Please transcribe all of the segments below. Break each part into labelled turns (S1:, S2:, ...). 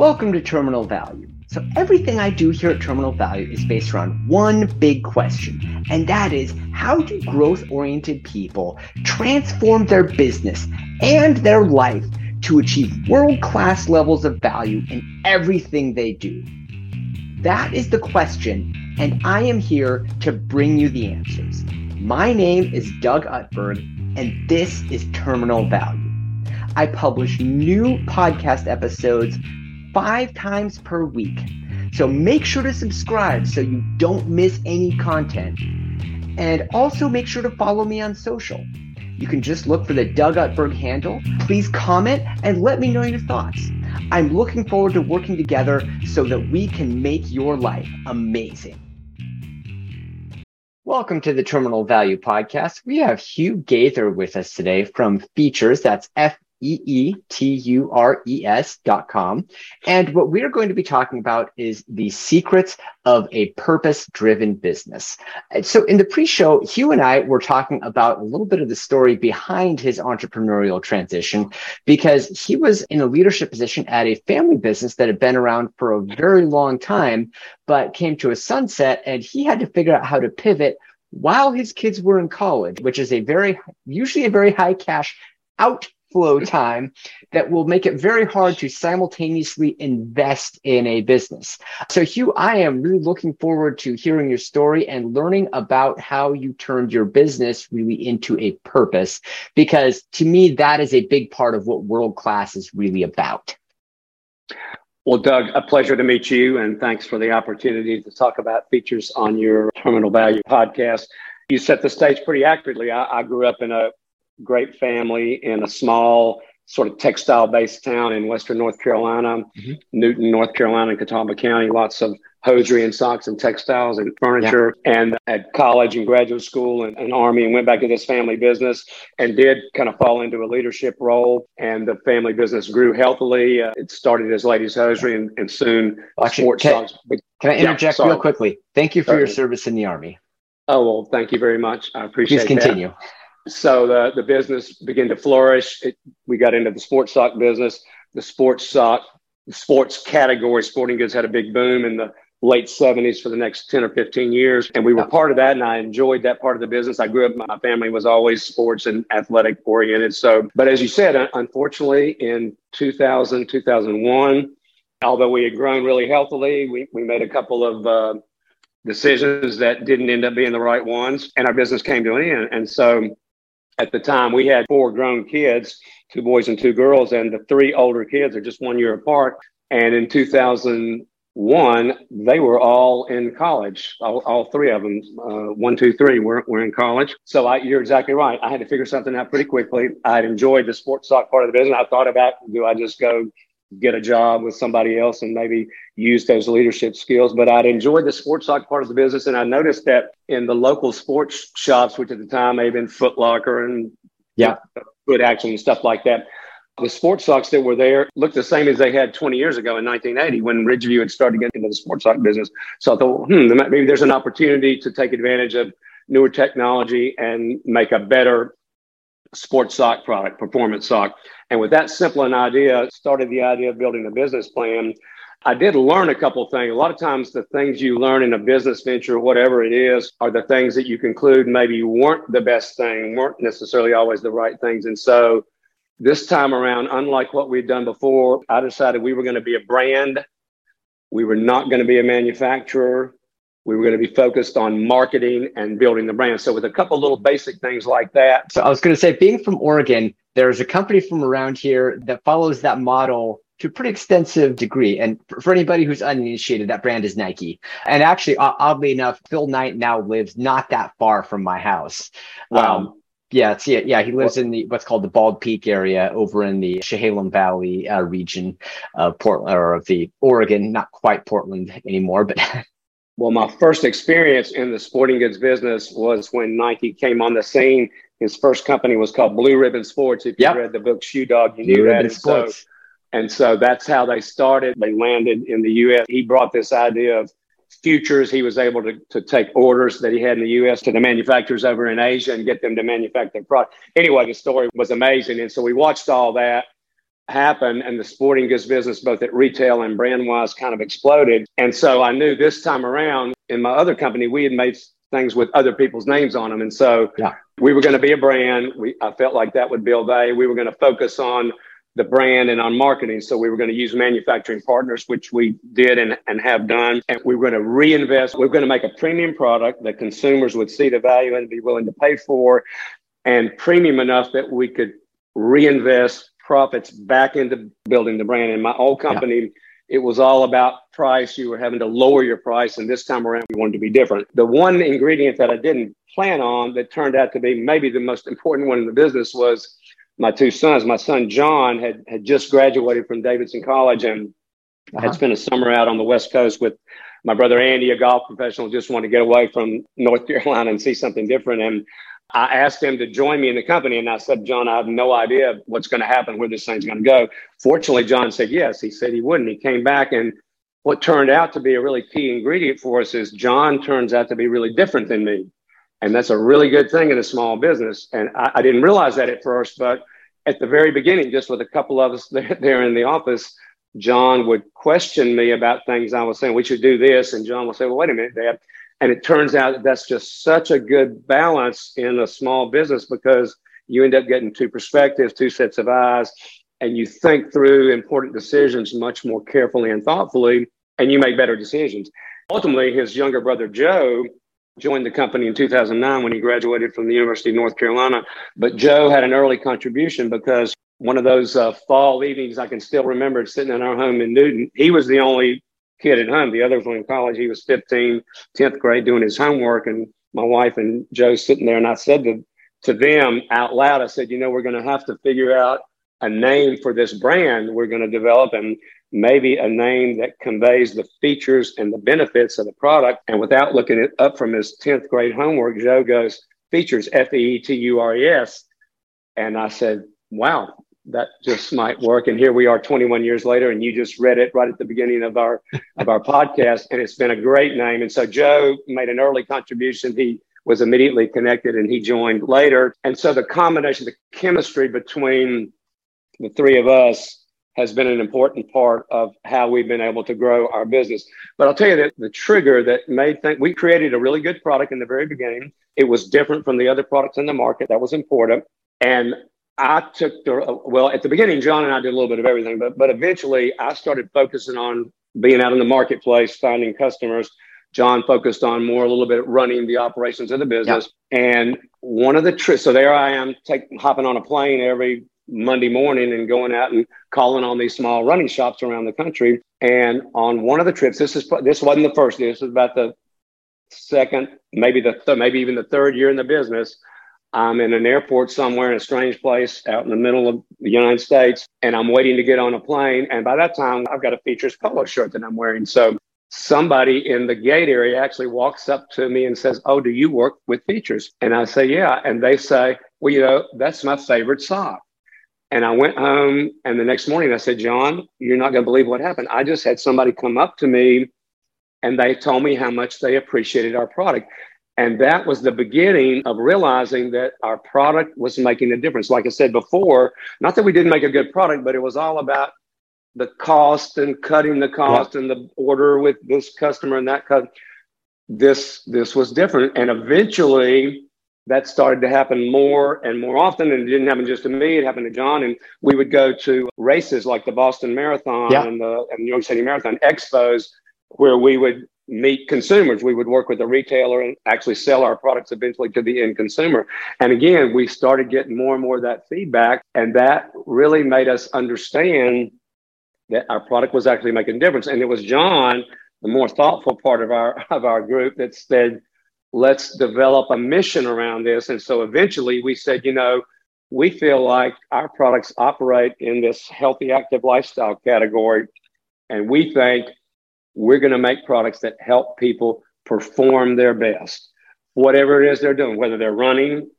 S1: Welcome to Terminal Value. So, everything I do here at Terminal Value is based around one big question, and that is how do growth oriented people transform their business and their life to achieve world class levels of value in everything they do? That is the question, and I am here to bring you the answers. My name is Doug Utberg, and this is Terminal Value. I publish new podcast episodes five times per week. So make sure to subscribe so you don't miss any content. And also make sure to follow me on social. You can just look for the Doug Utberg handle. Please comment and let me know your thoughts. I'm looking forward to working together so that we can make your life amazing. Welcome to the Terminal Value Podcast. We have Hugh Gaither with us today from Feetures, That's F E-E-T-U-R-E-S dot com. And what we're going to be talking about is the secrets of a purpose-driven business. So in the pre-show, Hugh and I were talking about a little bit of the story behind his entrepreneurial transition because he was in a leadership position at a family business that had been around for a very long time, but came to a sunset and he had to figure out how to pivot while his kids were in college, which is a very, usually a very high cash out flow time that will make it very hard to simultaneously invest in a business. So, Hugh, I am really looking forward to hearing your story and learning about how you turned your business really into a purpose, because to me, that is a big part of what world class is really about.
S2: Well, Doug, a pleasure to meet you, and thanks for the opportunity to talk about Feetures on your Terminal Value podcast. You set the stage pretty accurately. I, I grew up in a great family in a small sort of textile based town in Western North Carolina, mm-hmm. Newton, North Carolina, and Catawba County. Lots of hosiery and socks and textiles and furniture. Yeah. And at college and graduate school and, and, army and went back to this family business and did kind of fall into a leadership role. And the family business grew healthily. Uh, it started as ladies hosiery and, and soon Actually, sports
S1: can, socks. Can I interject yeah, real quickly? Thank you for your service in the army.
S2: Oh, well, thank you very much. I appreciate it
S1: Please continue.
S2: That so the, the business began to flourish. It, we got into the sports sock business. The sports sock, sports category, sporting goods had a big boom in the late 70s for the next 10 or 15 years. And we were part of that. And I enjoyed that part of the business. I grew up, my family was always sports and athletic oriented. So, but as you said, unfortunately, in 2000, 2001, although we had grown really healthily, we, we made a couple of uh, decisions that didn't end up being the right ones. And our business came to an end. And so at the time we had four grown kids two boys and two girls and the three older kids are just one year apart. And in 2001 they were all in college. All, all three of them uh, one two three were, were in college. So I, you're exactly right. I had to figure something out pretty quickly. I'd enjoyed the sports sock part of the business. I thought about do i just go get a job with somebody else and maybe use those leadership skills. But I'd enjoyed the sports sock part of the business. And I noticed that in the local sports shops, which at the time may have been Foot Locker and
S1: yeah,
S2: Foot Action and stuff like that, the sports socks that were there looked the same as they had 20 years ago in 1980 when Ridgeview had started getting into the sports sock business. So I thought, hmm, maybe there's an opportunity to take advantage of newer technology and make a better sports sock product, performance sock. And with that simple an idea, started the idea of building a business plan. I did learn a couple things. A lot of times, the things you learn in a business venture, whatever it is, are the things that you conclude maybe weren't the best thing, weren't necessarily always the right things. And so, this time around, unlike what we'd done before, I decided we were going to be a brand. We were not going to be a manufacturer. We were going to be focused on marketing and building the brand. So, with a couple little basic things like that.
S1: So, I was going to say, being from Oregon, there's a company from around here that follows that model to a pretty extensive degree. And for anybody who's uninitiated, that brand is Nike. And actually, oddly enough, Phil Knight now lives not that far from my house. Wow. Um, yeah, it's, yeah, yeah. He lives in the what's called the Bald Peak area over in the Chehalem Valley uh, region of Portland or of the Oregon, not quite Portland anymore, but.
S2: well, my first experience in the sporting goods business was when Nike came on the scene his first company was called Blue Ribbon Sports. If you yep. read the book Shoe Dog, you Blue knew that. And so, and so that's how they started. They landed in the U.S. He brought this idea of futures. He was able to, to take orders that he had in the U.S. to the manufacturers over in Asia and get them to manufacture product. Anyway, the story was amazing. And so we watched all that. Happened and the sporting goods business, both at retail and brand wise, kind of exploded. And so I knew this time around in my other company, we had made things with other people's names on them. And so yeah. we were going to be a brand. We, I felt like that would build value. We were going to focus on the brand and on marketing. So we were going to use manufacturing partners, which we did and, and have done. And we were going to reinvest. We are going to make a premium product that consumers would see the value and be willing to pay for and premium enough that we could reinvest profits back into building the brand. In my old company, yeah. it was all about price. You were having to lower your price. And this time around, we wanted to be different. The one ingredient that I didn't plan on that turned out to be maybe the most important one in the business was my two sons. My son, John, had, had just graduated from Davidson College and uh-huh. had spent a summer out on the West Coast with my brother Andy, a golf professional, just wanted to get away from North Carolina and see something different. And I asked him to join me in the company, and I said, John, I have no idea what's going to happen, where this thing's going to go. Fortunately, John said yes. He said he wouldn't. He came back, and what turned out to be a really key ingredient for us is John turns out to be really different than me. And that's a really good thing in a small business. And I, I didn't realize that at first, but at the very beginning, just with a couple of us there, there in the office, John would question me about things I was saying. We should do this. And John would say, well, wait a minute, Dad and it turns out that that's just such a good balance in a small business because you end up getting two perspectives, two sets of eyes, and you think through important decisions much more carefully and thoughtfully, and you make better decisions. Ultimately, his younger brother Joe joined the company in 2009 when he graduated from the University of North Carolina. But Joe had an early contribution because one of those uh, fall evenings I can still remember sitting in our home in Newton. He was the only kid at home. The others were in college. He was 15, 10th grade doing his homework. And my wife and Joe sitting there. And I said to, to them out loud, I said, you know, we're going to have to figure out a name for this brand we're going to develop and maybe a name that conveys the features and the benefits of the product. And without looking it up from his 10th grade homework, Joe goes, Feetures F E E T U R E S. And I said, wow, that just might work. And here we are 21 years later, and you just read it right at the beginning of our of our podcast, and it's been a great name. And so Joe made an early contribution. He was immediately connected, and he joined later. And so the combination, the chemistry between the three of us has been an important part of how we've been able to grow our business. But I'll tell you that the trigger that made think we created a really good product in the very beginning. It was different from the other products in the market. That was important. And I took the well at the beginning. John and I did a little bit of everything, but but eventually I started focusing on being out in the marketplace, finding customers. John focused on more a little bit running the operations of the business. And one of the trips, so there I am, take hopping on a plane every Monday morning and going out and calling on these small running shops around the country. And on one of the trips, this is this wasn't the first year. This was about the second, maybe the th- maybe even the third year in the business. I'm in an airport somewhere in a strange place out in the middle of the United States, and I'm waiting to get on a plane. And by that time, I've got a Feetures polo shirt that I'm wearing. So somebody in the gate area actually walks up to me and says, Oh, do you work with Feetures? And I say, Yeah. And they say, Well, you know, that's my favorite sock. And I went home, and the next morning I said, John, you're not going to believe what happened. I just had somebody come up to me and they told me how much they appreciated our product. And that was the beginning of realizing that our product was making a difference. Like I said before, not that we didn't make a good product, but it was all about the cost and cutting the cost yeah. and the order with this customer and that cut. This this was different. And eventually that started to happen more and more often. And it didn't happen just to me, it happened to John. And we would go to races like the Boston Marathon yeah. and the and New York City Marathon expos where we would meet consumers. We would work with a retailer and actually sell our products eventually to the end consumer. And again, we started getting more and more of that feedback. And that really made us understand that our product was actually making a difference. And it was John, the more thoughtful part of our of our group, that said, let's develop a mission around this. And so eventually we said, you know, we feel like our products operate in this healthy active lifestyle category. And we think we're going to make products that help people perform their best, whatever it is they're doing, whether they're running,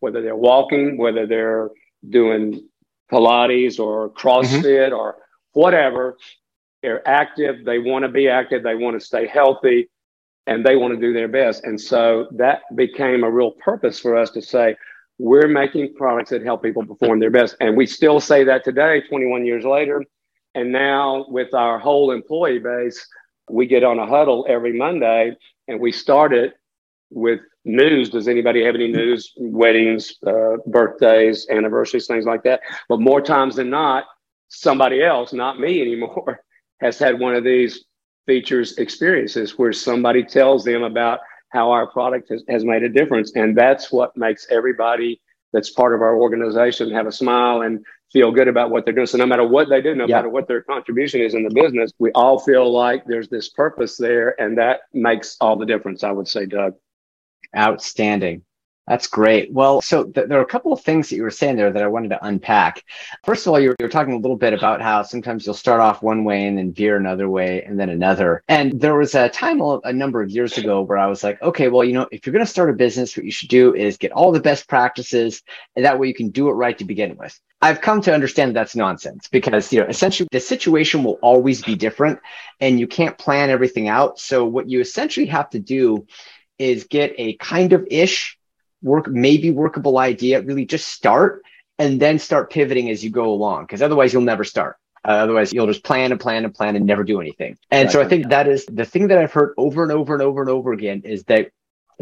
S2: whether they're walking, whether they're doing Pilates or CrossFit mm-hmm. or whatever. They're active. They want to be active. They want to stay healthy and they want to do their best. And so that became a real purpose for us to say, we're making products that help people perform their best. And we still say that today, 21 years later. And now with our whole employee base, we get on a huddle every Monday and we start it with news. Does anybody have any news? Weddings, uh, birthdays, anniversaries, things like that. But more times than not, somebody else, not me anymore, has had one of these Feetures experiences where somebody tells them about how our product has, has made a difference. And that's what makes everybody that's part of our organization have a smile and feel good about what they're doing. So no matter what they do, no yeah. matter what their contribution is in the business, we all feel like there's this purpose there. And that makes all the difference, I would say, Doug.
S1: Outstanding. That's great. Well, so th- there are a couple of things that you were saying there that I wanted to unpack. First of all, you were, you were, talking a little bit about how sometimes you'll start off one way and then veer another way and then another. And there was a time a number of years ago where I was like, okay, well, you know, if you're going to start a business, what you should do is get all the best practices, and that way you can do it right to begin with. I've come to understand that's nonsense because, you know, essentially the situation will always be different and you can't plan everything out. So what you essentially have to do is get a kind of ish work, maybe workable idea, really just start and then start pivoting as you go along. Because otherwise you'll never start. Uh, otherwise, you'll just plan and plan and plan and never do anything. And right. so I think that is the thing that I've heard over and over and over and over again is that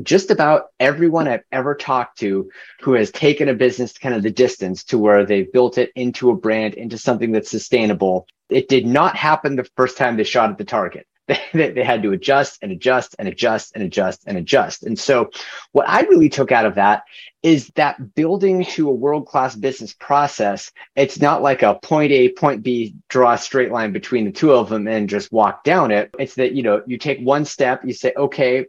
S1: just about everyone I've ever talked to who has taken a business to kind of the distance to where they've built it into a brand, into something that's sustainable, it did not happen the first time they shot at the target. they, they had to adjust and adjust and adjust and adjust and adjust. And so what I really took out of that is that building to a world-class business process, it's not like a point A, point B, draw a straight line between the two of them and just walk down it. It's that, you know, you take one step, you say, okay,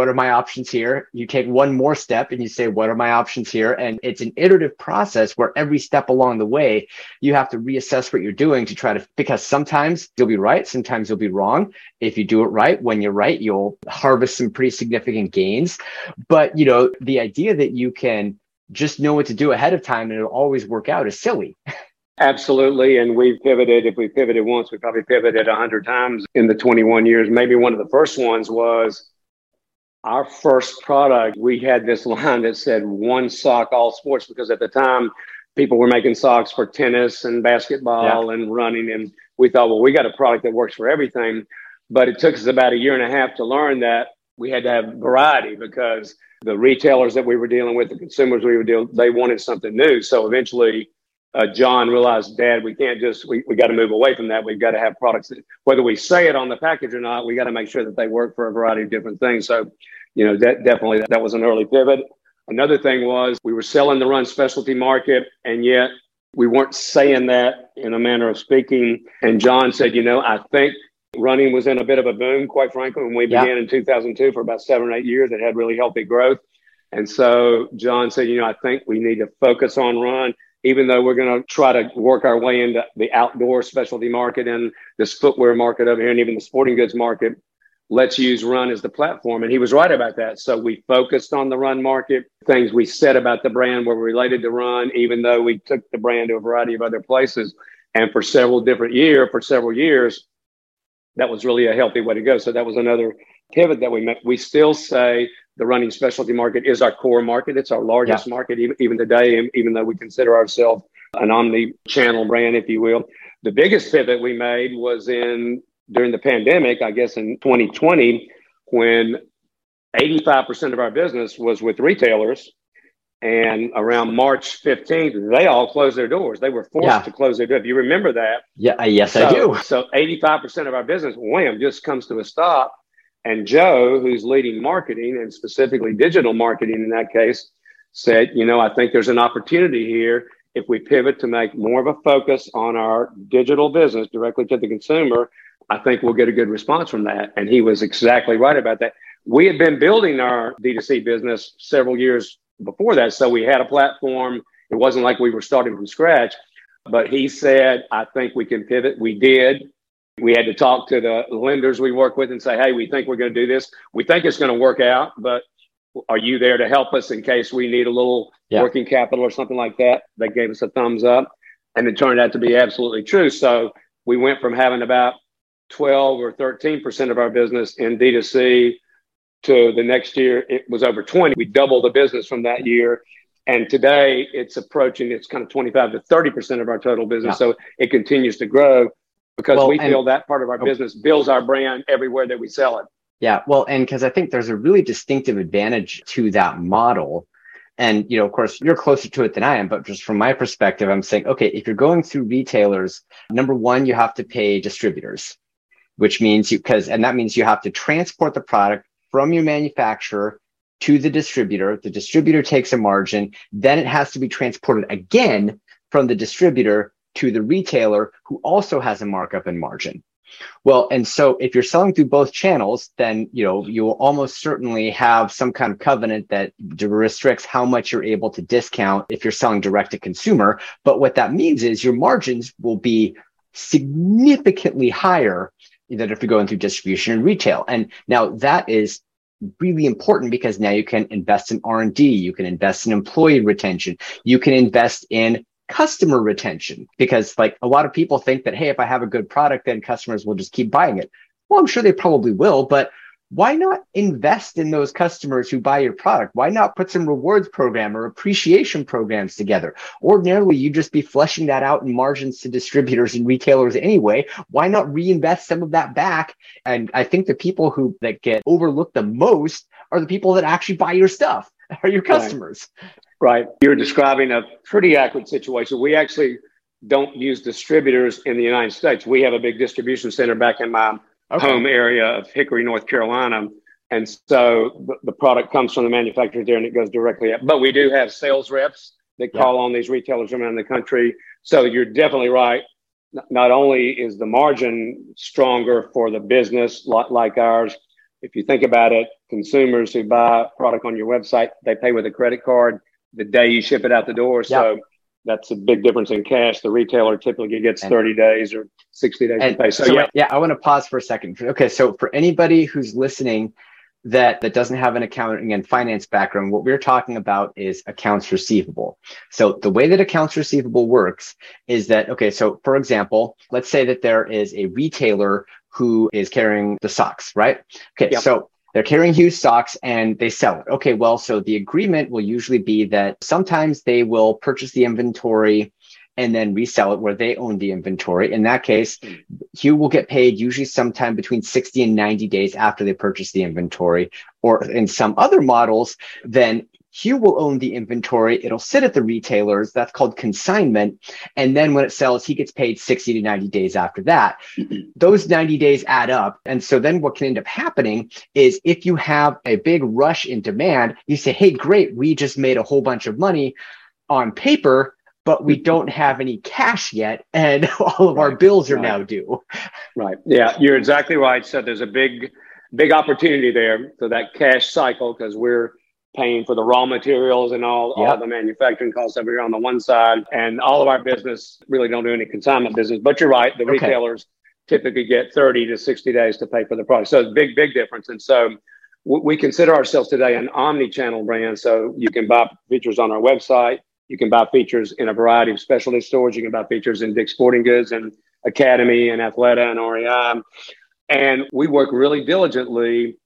S1: what are my options here? You take one more step and you say, what are my options here? And it's an iterative process where every step along the way, you have to reassess what you're doing to try to, because sometimes you'll be right, sometimes you'll be wrong. If you do it right, when you're right, you'll harvest some pretty significant gains. But, you know, the idea that you can just know what to do ahead of time and it'll always work out is silly.
S2: Absolutely. And we've pivoted. If we pivoted once, we probably pivoted a hundred times in the 21 years. Maybe one of the first ones was our first product, we had this line that said one sock, all sports, because at the time people were making socks for tennis and basketball yeah. and running. And we thought, well, we got a product that works for everything. But it took us about a year and a half to learn that we had to have variety because the retailers that we were dealing with, the consumers we were dealing, they wanted something new. So eventually, uh, John realized, Dad, we can't just we, we got to move away from that. We've got to have products that, whether we say it on the package or not, we got to make sure that they work for a variety of different things. So, you know, that definitely that was an early pivot. Another thing was we were selling the run specialty market, and yet we weren't saying that in a manner of speaking. And John said, you know, I think running was in a bit of a boom, quite frankly, when we yeah. began in 2002 for about seven or eight years. It had really healthy growth. And so John said, you know, I think we need to focus on run even though we're going to try to work our way into the outdoor specialty market and this footwear market over here and even the sporting goods market, let's use run as the platform. And he was right about that. So we focused on the run market. Things we said about the brand were related to run, even though we took the brand to a variety of other places. And for several different years, for several years, that was really a healthy way to go. So that was another pivot that we made. We still say the running specialty market is our core market. It's our largest yeah. market, even, even today, even though we consider ourselves an omni-channel brand, if you will. The biggest pivot we made was in during the pandemic, I guess in 2020, when 85% of our business was with retailers. And around March 15th, they all closed their doors. They were forced yeah. to close their doors. If you remember that?
S1: Yeah, uh, yes, so, I do.
S2: So 85% of our business, wham, just comes to a stop. And Joe, who's leading marketing and specifically digital marketing in that case, said, you know, I think there's an opportunity here if we pivot to make more of a focus on our digital business directly to the consumer. I think we'll get a good response from that. And he was exactly right about that. We had been building our D2C business several years before that. So we had a platform. It wasn't like we were starting from scratch. But he said, I think we can pivot. We did. We had to talk to the lenders we work with and say, hey, we think we're going to do this. We think it's going to work out, but are you there to help us in case we need a little yeah. working capital or something like that? They gave us a thumbs up. And it turned out to be absolutely true. So we went from having about 12 or 13% of our business in D2C to the next year, it was over 20. We doubled the business from that year And today it's approaching, it's kind of 25 to 30% of our total business. Yeah. So it continues to grow because well, we feel that part of our oh. business builds our brand everywhere that we sell it.
S1: Yeah. Well, and because I think there's a really distinctive advantage to that model. And, you know, of course, you're closer to it than I am, but just from my perspective, I'm saying, okay, if you're going through retailers, number one, you have to pay distributors, which means you, because, and that means you have to transport the product from your manufacturer to the distributor. The distributor takes a margin. Then it has to be transported again from the distributor to the retailer who also has a markup and margin. Well, and so if you're selling through both channels, then you know you will almost certainly have some kind of covenant that restricts how much you're able to discount if you're selling direct to consumer. But what that means is your margins will be significantly higher than if you're going through distribution and retail. And now that is really important because now you can invest in R&D, you can invest in employee retention, you can invest in customer retention because like a lot of people think that hey if I have a good product then customers will just keep buying it. Well, I'm sure they probably will, but why not invest in those customers who buy your product? Why not put some rewards program or appreciation programs together? Ordinarily, you'd just be fleshing that out in margins to distributors and retailers anyway. Why not reinvest some of that back? And I think the people who that get overlooked the most are the people that actually buy your stuff, are your customers.
S2: Right. right. You're describing a pretty accurate situation. We actually don't use distributors in the United States. We have a big distribution center back in my okay. home area of Hickory, North Carolina. And so the, the, product comes from the manufacturer there and it goes directly up. But we do have sales reps that call yeah. on these retailers around the country. So you're definitely right. Not only is the margin stronger for the business like ours, if you think about it, consumers who buy product on your website, they pay with a credit card the day you ship it out the door. So that's a big difference in cash. The retailer typically gets and, 30 days or 60 days to pay.
S1: So, so, yeah. yeah, I want to pause for a second. Okay. So for anybody who's listening that, that doesn't have an accounting and finance background, what we're talking about is accounts receivable. So the way that accounts receivable works is that, okay, so for example, let's say that there is a retailer who is carrying the socks, right? Okay. Yep. So they're carrying huge stocks and they sell it. Okay, well, so the agreement will usually be that sometimes they will purchase the inventory and then resell it where they own the inventory. In that case, hmm. Hugh will get paid usually sometime between 60 and 90 days after they purchase the inventory. Or in some other models, then Hugh will own the inventory. It'll sit at the retailers. That's called consignment. And then when it sells, he gets paid 60 to 90 days after that. Those 90 days add up. And so then what can end up happening is if you have a big rush in demand, you say, Hey, great. We just made a whole bunch of money on paper, but we don't have any cash yet. And all of our bills are right. now due.
S2: Right. Yeah. You're exactly right. So there's a big, big opportunity there for that cash cycle because we're, paying for the raw materials and all, yep. all the manufacturing costs over here on the one side. And all of our business really don't do any consignment business. But you're right, the okay. retailers typically get 30 to 60 days to pay for the product. So it's a big, big difference. And so we consider ourselves today an omni-channel brand. So you can buy Feetures on our website. You can buy Feetures in a variety of specialty stores. You can buy Feetures in Dick's Sporting Goods and Academy and Athleta and REI. And we work really diligently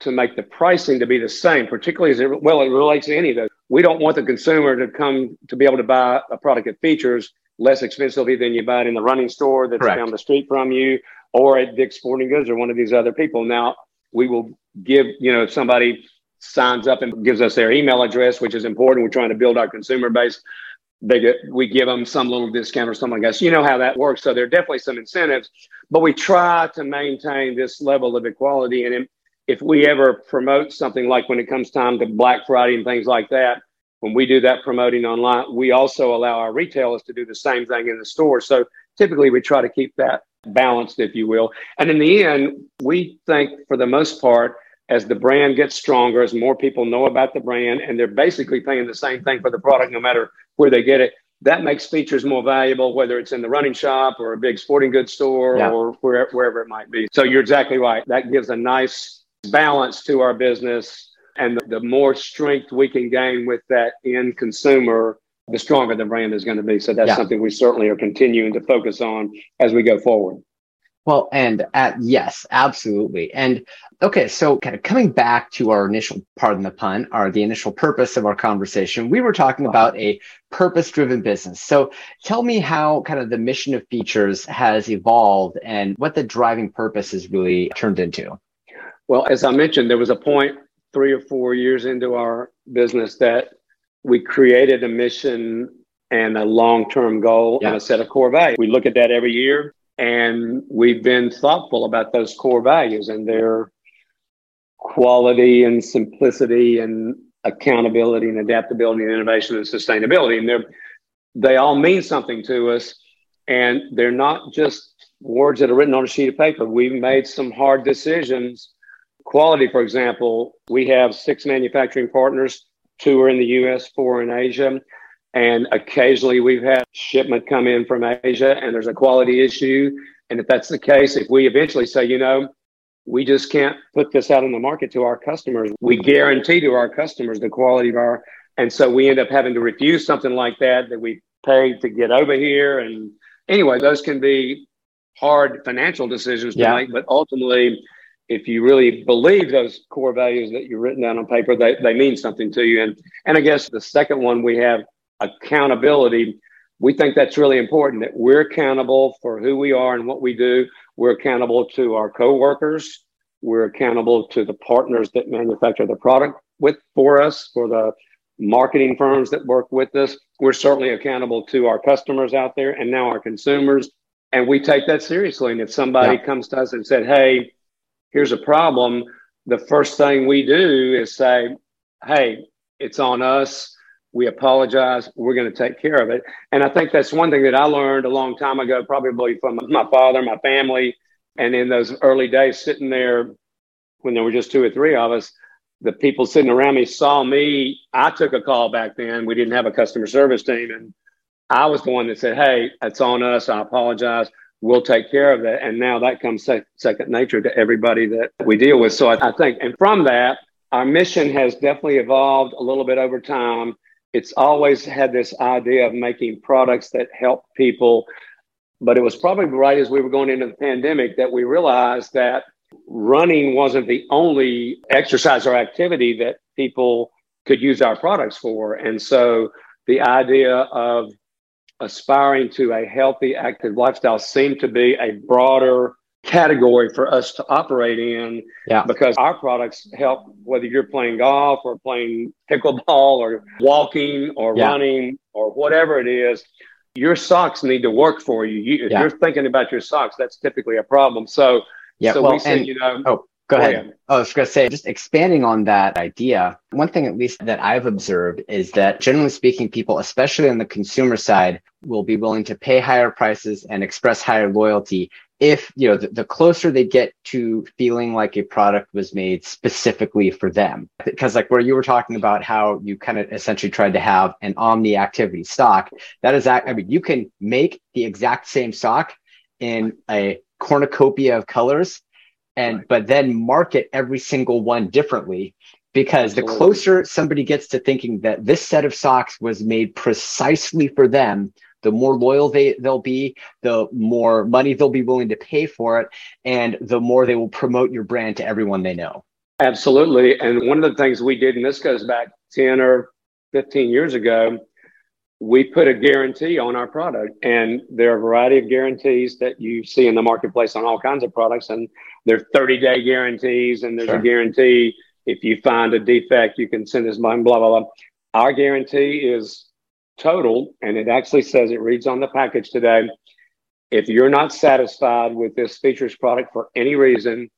S2: to make the pricing to be the same, particularly as it well it relates to any of those. We don't want the consumer to come to be able to buy a product that Feetures less expensively than you buy it in the running store that's Correct. down the street from you or at Dick's Sporting Goods or one of these other people. Now we will give, you know, if somebody signs up and gives us their email address, which is important. We're trying to build our consumer base. They get, we give them some little discount or something like that. So you know how that works. So there are definitely some incentives, but we try to maintain this level of equality. And if we ever promote something like when it comes time to Black Friday and things like that, when we do that promoting online, we also allow our retailers to do the same thing in the store. So typically we try to keep that balanced, if you will. And in the end, we think for the most part, as the brand gets stronger, as more people know about the brand, and they're basically paying the same thing for the product no matter where they get it, that makes Feetures more valuable, whether it's in the running shop or a big sporting goods store yeah. or where, wherever it might be. So you're exactly right. That gives a nice balance to our business. And the, more strength we can gain with that end consumer, the stronger the brand is going to be. So that's yeah. something we certainly are continuing to focus on as we go forward.
S1: Well, and at yes, absolutely. And okay, so kind of coming back to our initial, pardon the pun, or the initial purpose of our conversation, we were talking about a purpose-driven business. So tell me how kind of the mission of Feetures has evolved and what the driving purpose has really turned into.
S2: Well, as I mentioned, there was a point three or four years into our business that we created a mission and a long-term goal yeah. and a set of core values. We look at that every year and we've been thoughtful about those core values and their quality and simplicity and accountability and adaptability and innovation and sustainability. And they're, they all mean something to us. And they're not just words that are written on a sheet of paper. We've made some hard decisions. Quality, for example, we have six manufacturing partners, two are in the US, four in Asia. And occasionally we've had shipment come in from Asia and there's a quality issue. And if that's the case, if we eventually say, you know, we just can't put this out in the market to our customers, we guarantee to our customers the quality of our, and so we end up having to refuse something like that that we paid to get over here. And anyway, those can be hard financial decisions to yeah. make, but ultimately, if you really believe those core values that you've written down on paper, they, they mean something to you. And and I guess the second one we have accountability. We think that's really important that we're accountable for who we are and what we do. We're accountable to our coworkers. We're accountable to the partners that manufacture the product with for us, for the marketing firms that work with us. We're certainly accountable to our customers out there and now our consumers. And we take that seriously. And if somebody yeah. comes to us and said, Hey, here's a problem, the first thing we do is say, Hey, it's on us we apologize. We're going to take care of it. And I think that's one thing that I learned a long time ago, probably from my father, my family. And in those early days, sitting there when there were just two or three of us, the people sitting around me saw me. I took a call back then. We didn't have a customer service team. And I was the one that said, Hey, it's on us. I apologize. We'll take care of that. And now that comes sec- second nature to everybody that we deal with. So I, I think, and from that, our mission has definitely evolved a little bit over time it's always had this idea of making products that help people. But it was probably right as we were going into the pandemic that we realized that running wasn't the only exercise or activity that people could use our products for. And so the idea of aspiring to a healthy, active lifestyle seemed to be a broader category for us to operate in yeah. because our products help whether you're playing golf or playing pickleball or walking or yeah. running or whatever it is your socks need to work for you, you if yeah. you're thinking about your socks that's typically a problem so
S1: yeah so well, we say, you know oh go oh, ahead. ahead. Oh, I was going to say, just expanding on that idea, one thing at least that I've observed is that generally speaking, people, especially on the consumer side, will be willing to pay higher prices and express higher loyalty if you know the, the, closer they get to feeling like a product was made specifically for them because like where you were talking about how you kind of essentially tried to have an omni activity stock that is i mean you can make the exact same sock in a cornucopia of colors and right. but then market every single one differently because Absolutely. the closer somebody gets to thinking that this set of socks was made precisely for them the more loyal they, they'll be, the more money they'll be willing to pay for it, and the more they will promote your brand to everyone they know.
S2: Absolutely. And one of the things we did, and this goes back 10 or 15 years ago, we put a guarantee on our product. And there are a variety of guarantees that you see in the marketplace on all kinds of products. And there are 30 day guarantees, and there's sure. a guarantee if you find a defect, you can send us money, blah, blah, blah. Our guarantee is total, and it actually says it reads on the package today. If you're not satisfied with this Feetures product for any reason,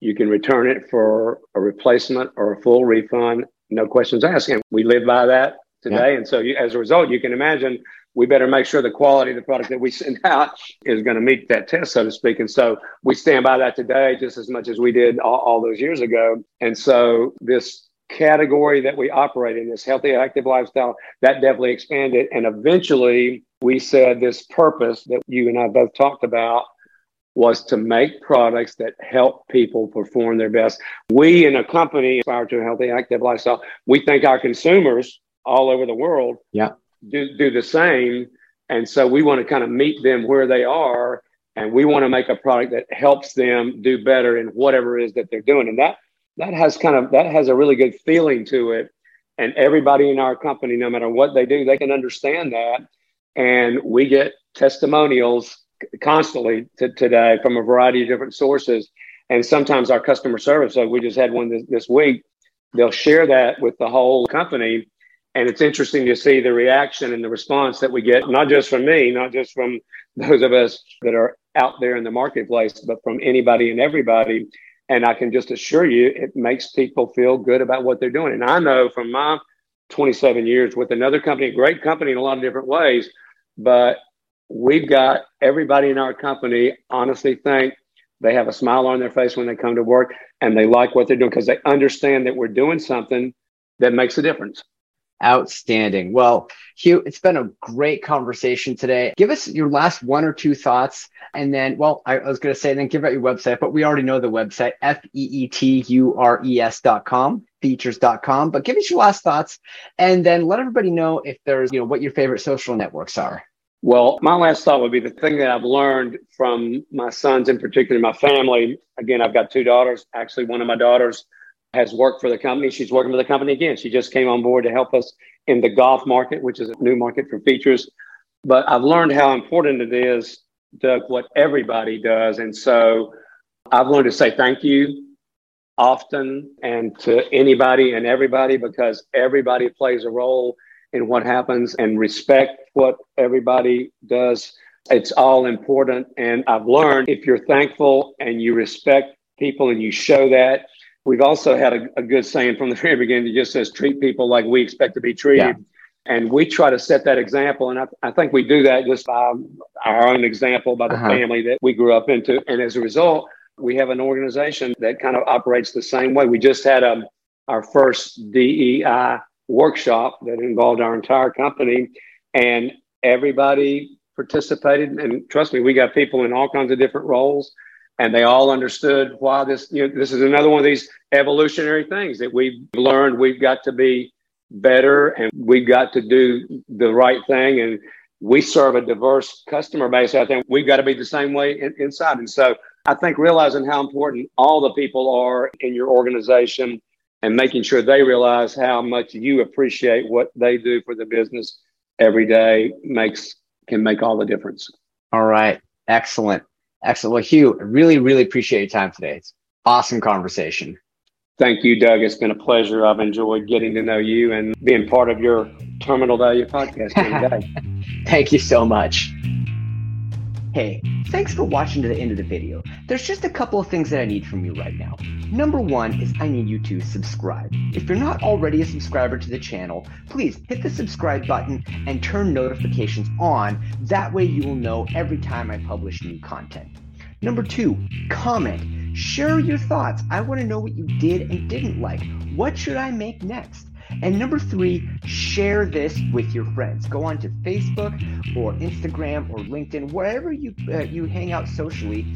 S2: you can return it for a replacement or a full refund, no questions asked. And we live by that today. Yeah. And so, you, as a result, you can imagine we better make sure the quality of the product that we send out is going to meet that test, so to speak. And so, we stand by that today just as much as we did all, all those years ago. And so, this category that we operate in, this healthy, active lifestyle, that definitely expanded. And eventually, we said this purpose that you and I both talked about was to make products that help people perform their best. We in a company aspire to a healthy, active lifestyle. We think our consumers all over the world
S1: yeah.
S2: Do, do the same. And so we want to kind of meet them where they are and we want to make a product that helps them do better in whatever it is that they're doing. And that that has kind of that has a really good feeling to it. And everybody in our company, no matter what they do, they can understand that. And we get testimonials constantly to, today from a variety of different sources. And sometimes our customer service, like we just had one this, this week, they'll share that with the whole company. And it's interesting to see the reaction and the response that we get, not just from me, not just from those of us that are out there in the marketplace, but from anybody and everybody. And I can just assure you, it makes people feel good about what they're doing. And I know from my 27 years with another company, great company in a lot of different ways, but we've got everybody in our company honestly think they have a smile on their face when they come to work and they like what they're doing because they understand that we're doing something that makes a difference.
S1: Outstanding. Well, Hugh, it's been a great conversation today. Give us your last one or two thoughts. And then, well, I, was going to say, then give out your website, but we already know the website, F E E T U R E S dot com, Feetures dot com. But give us your last thoughts and then let everybody know if there's, you know, what your favorite social networks are.
S2: Well, my last thought would be the thing that I've learned from my sons, in particular, my family. Again, I've got two daughters. Actually, one of my daughters has worked for the company. She's working for the company again. She just came on board to help us in the golf market, which is a new market for Feetures. But I've learned how important it is, Doug, what everybody does. And so I've learned to say thank you often and to anybody and everybody because everybody plays a role in what happens and respect what everybody does. It's all important. And I've learned if you're thankful and you respect people and you show that, We've also had a, a, good saying from the very beginning that just says treat people like we expect to be treated. Yeah. And we try to set that example. And I, I, think we do that just by our own example, by the uh-huh. family that we grew up into. And as a result, we have an organization that kind of operates the same way. We just had a, um, our first DEI workshop that involved our entire company, and everybody participated. And trust me, we got people in all kinds of different roles and they all understood why this you know this is another one of these evolutionary things that we've learned we've got to be better and we've got to do the right thing. And we serve a diverse customer base i think we've got to be the same way in, inside. And so i think realizing how important all the people are in your organization and making sure they realize how much you appreciate what they do for the business every day makes can make all the difference.
S1: All right. Excellent Excellent. Well, Hugh, I really, really appreciate your time today. It's awesome conversation.
S2: Thank you, Doug. It's been a pleasure. I've enjoyed getting to know you and being part of your Terminal Value podcast today.
S1: Thank you so much. Hey, thanks for watching to the end of the video. There's just a couple of things that I need from you right now. Number one is I need you to subscribe. If you're not already a subscriber to the channel, please hit the subscribe button and turn notifications on. That way you will know every time I publish new content. Number two, comment. Share your thoughts. I want to know what you did and didn't like. What should I make next? And number three, share this with your friends. Go on to Facebook or Instagram or LinkedIn, wherever you uh, you hang out socially,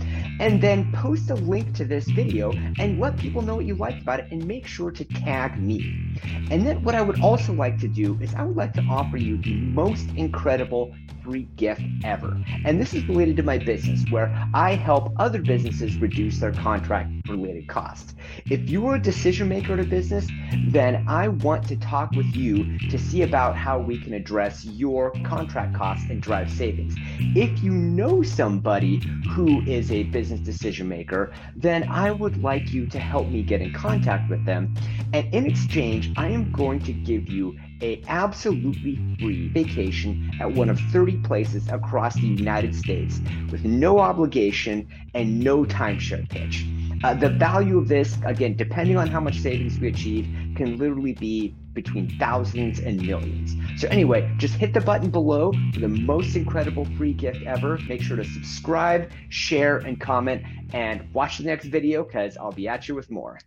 S1: and then post a link to this video and let people know what you liked about it and make sure to tag me. And then what I would also like to do is I would like to offer you the most incredible free gift ever. And this is related to my business where I help other businesses reduce their contract related costs. If you are a decision maker in a business, then I want to talk with you to see about how we can address your contract costs and drive savings. If you know somebody who is a business decision maker, then I would like you to help me get in contact with them. And in exchange, I am going to give you a absolutely free vacation at one of 30 places across the United States with no obligation and no timeshare pitch. Uh, the value of this, again, depending on how much savings we achieve, can literally be between thousands and millions. So, anyway, just hit the button below for the most incredible free gift ever. Make sure to subscribe, share, and comment, and watch the next video because I'll be at you with more.